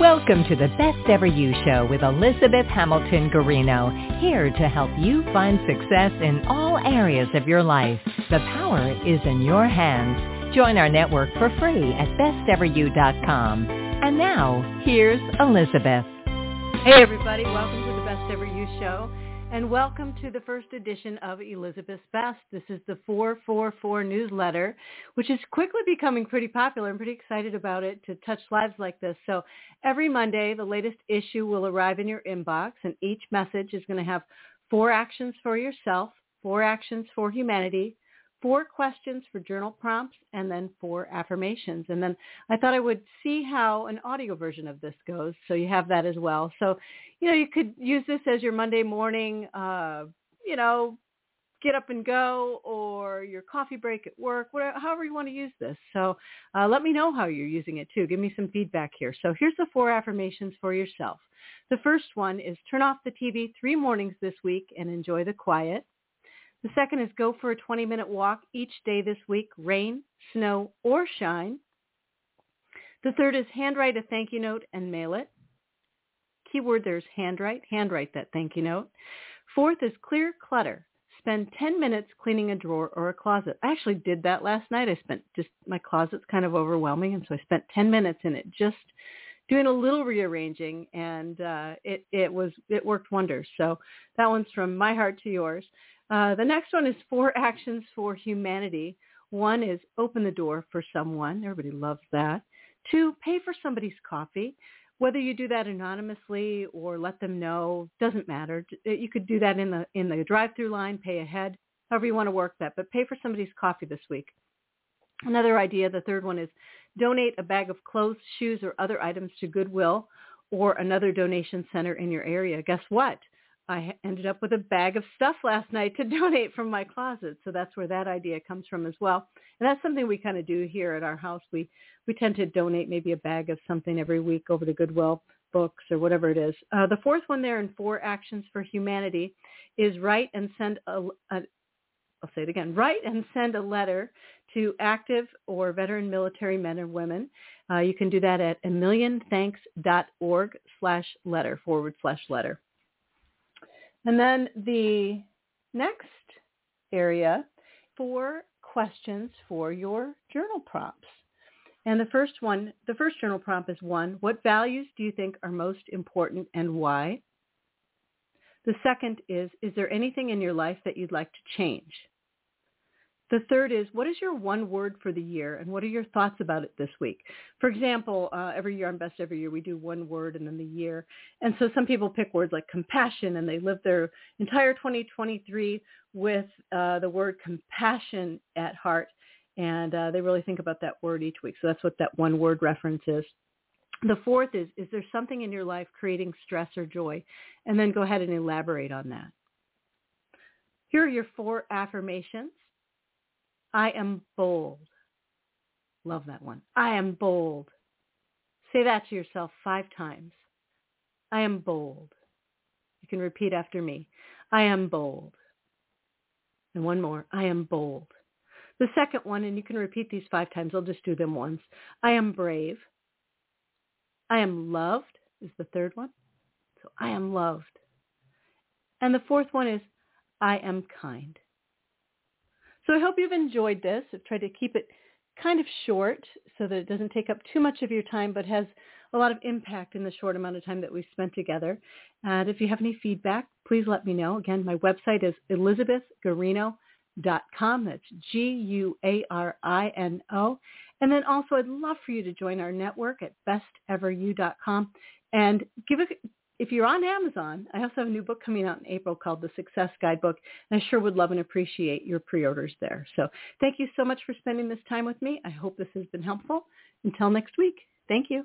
Welcome to the Best Ever You Show with Elizabeth Hamilton Guarino, here to help you find success in all areas of your life. The power is in your hands. Join our network for free at besteveryou.com. And now, here's Elizabeth. Hey everybody, welcome to the Best Ever You Show. And welcome to the first edition of Elizabeth's Best. This is the 444 newsletter, which is quickly becoming pretty popular. I'm pretty excited about it to touch lives like this. So every Monday, the latest issue will arrive in your inbox, and each message is going to have four actions for yourself, four actions for humanity, four questions for journal prompts and then four affirmations. And then I thought I would see how an audio version of this goes. So you have that as well. So, you know, you could use this as your Monday morning, uh, you know, get up and go or your coffee break at work, whatever, however you want to use this. So uh, let me know how you're using it too. Give me some feedback here. So here's the four affirmations for yourself. The first one is turn off the TV three mornings this week and enjoy the quiet. The second is go for a 20-minute walk each day this week, rain, snow, or shine. The third is handwrite a thank you note and mail it. Keyword there's handwrite. Handwrite that thank you note. Fourth is clear clutter. Spend 10 minutes cleaning a drawer or a closet. I actually did that last night. I spent just, my closet's kind of overwhelming, and so I spent 10 minutes in it just doing a little rearranging, and uh, it, it was, it worked wonders. So that one's from my heart to yours. Uh, the next one is four actions for humanity. One is open the door for someone. Everybody loves that. Two, pay for somebody's coffee. Whether you do that anonymously or let them know, doesn't matter. You could do that in the in the drive-through line, pay ahead, however you want to work that, but pay for somebody's coffee this week. Another idea, the third one is donate a bag of clothes, shoes, or other items to Goodwill or another donation center in your area. Guess what? I ended up with a bag of stuff last night to donate from my closet. So that's where that idea comes from as well. And that's something we kind of do here at our house. We we tend to donate maybe a bag of something every week over to Goodwill books or whatever it is. Uh, the fourth one there in four actions for humanity is write and send a, a I'll say it again, write and send a letter to active or veteran military men and women. Uh, you can do that at a millionthanks.org slash letter, forward slash letter. And then the next area, four questions for your journal prompts. And the first one, the first journal prompt is one, what values do you think are most important and why? The second is, is there anything in your life that you'd like to change? The third is, what is your one word for the year and what are your thoughts about it this week? For example, uh, every year on Best Ever You, we do one word and then the year. And so some people pick words like compassion and they live their entire 2023 with uh, the word compassion at heart. And uh, they really think about that word each week. So that's what that one word reference is. The fourth is, is there something in your life creating stress or joy? And then go ahead and elaborate on that. Here are your four affirmations. I am bold. Love that one. I am bold. Say that to yourself five times. I am bold. You can repeat after me. I am bold. And one more. I am bold. The second one, and you can repeat these five times. I'll just do them once. I am brave. I am loved is the third one. So I am loved. And the fourth one is I am kind. So I hope you've enjoyed this. I've tried to keep it kind of short so that it doesn't take up too much of your time, but has a lot of impact in the short amount of time that we've spent together. And if you have any feedback, please let me know. Again, my website is elizabethguarino.com. That's G-U-A-R-I-N-O. And then also I'd love for you to join our network at besteveryou.com and give a if you're on Amazon, I also have a new book coming out in April called The Success Guidebook, and I sure would love and appreciate your pre-orders there. So thank you so much for spending this time with me. I hope this has been helpful. Until next week, thank you.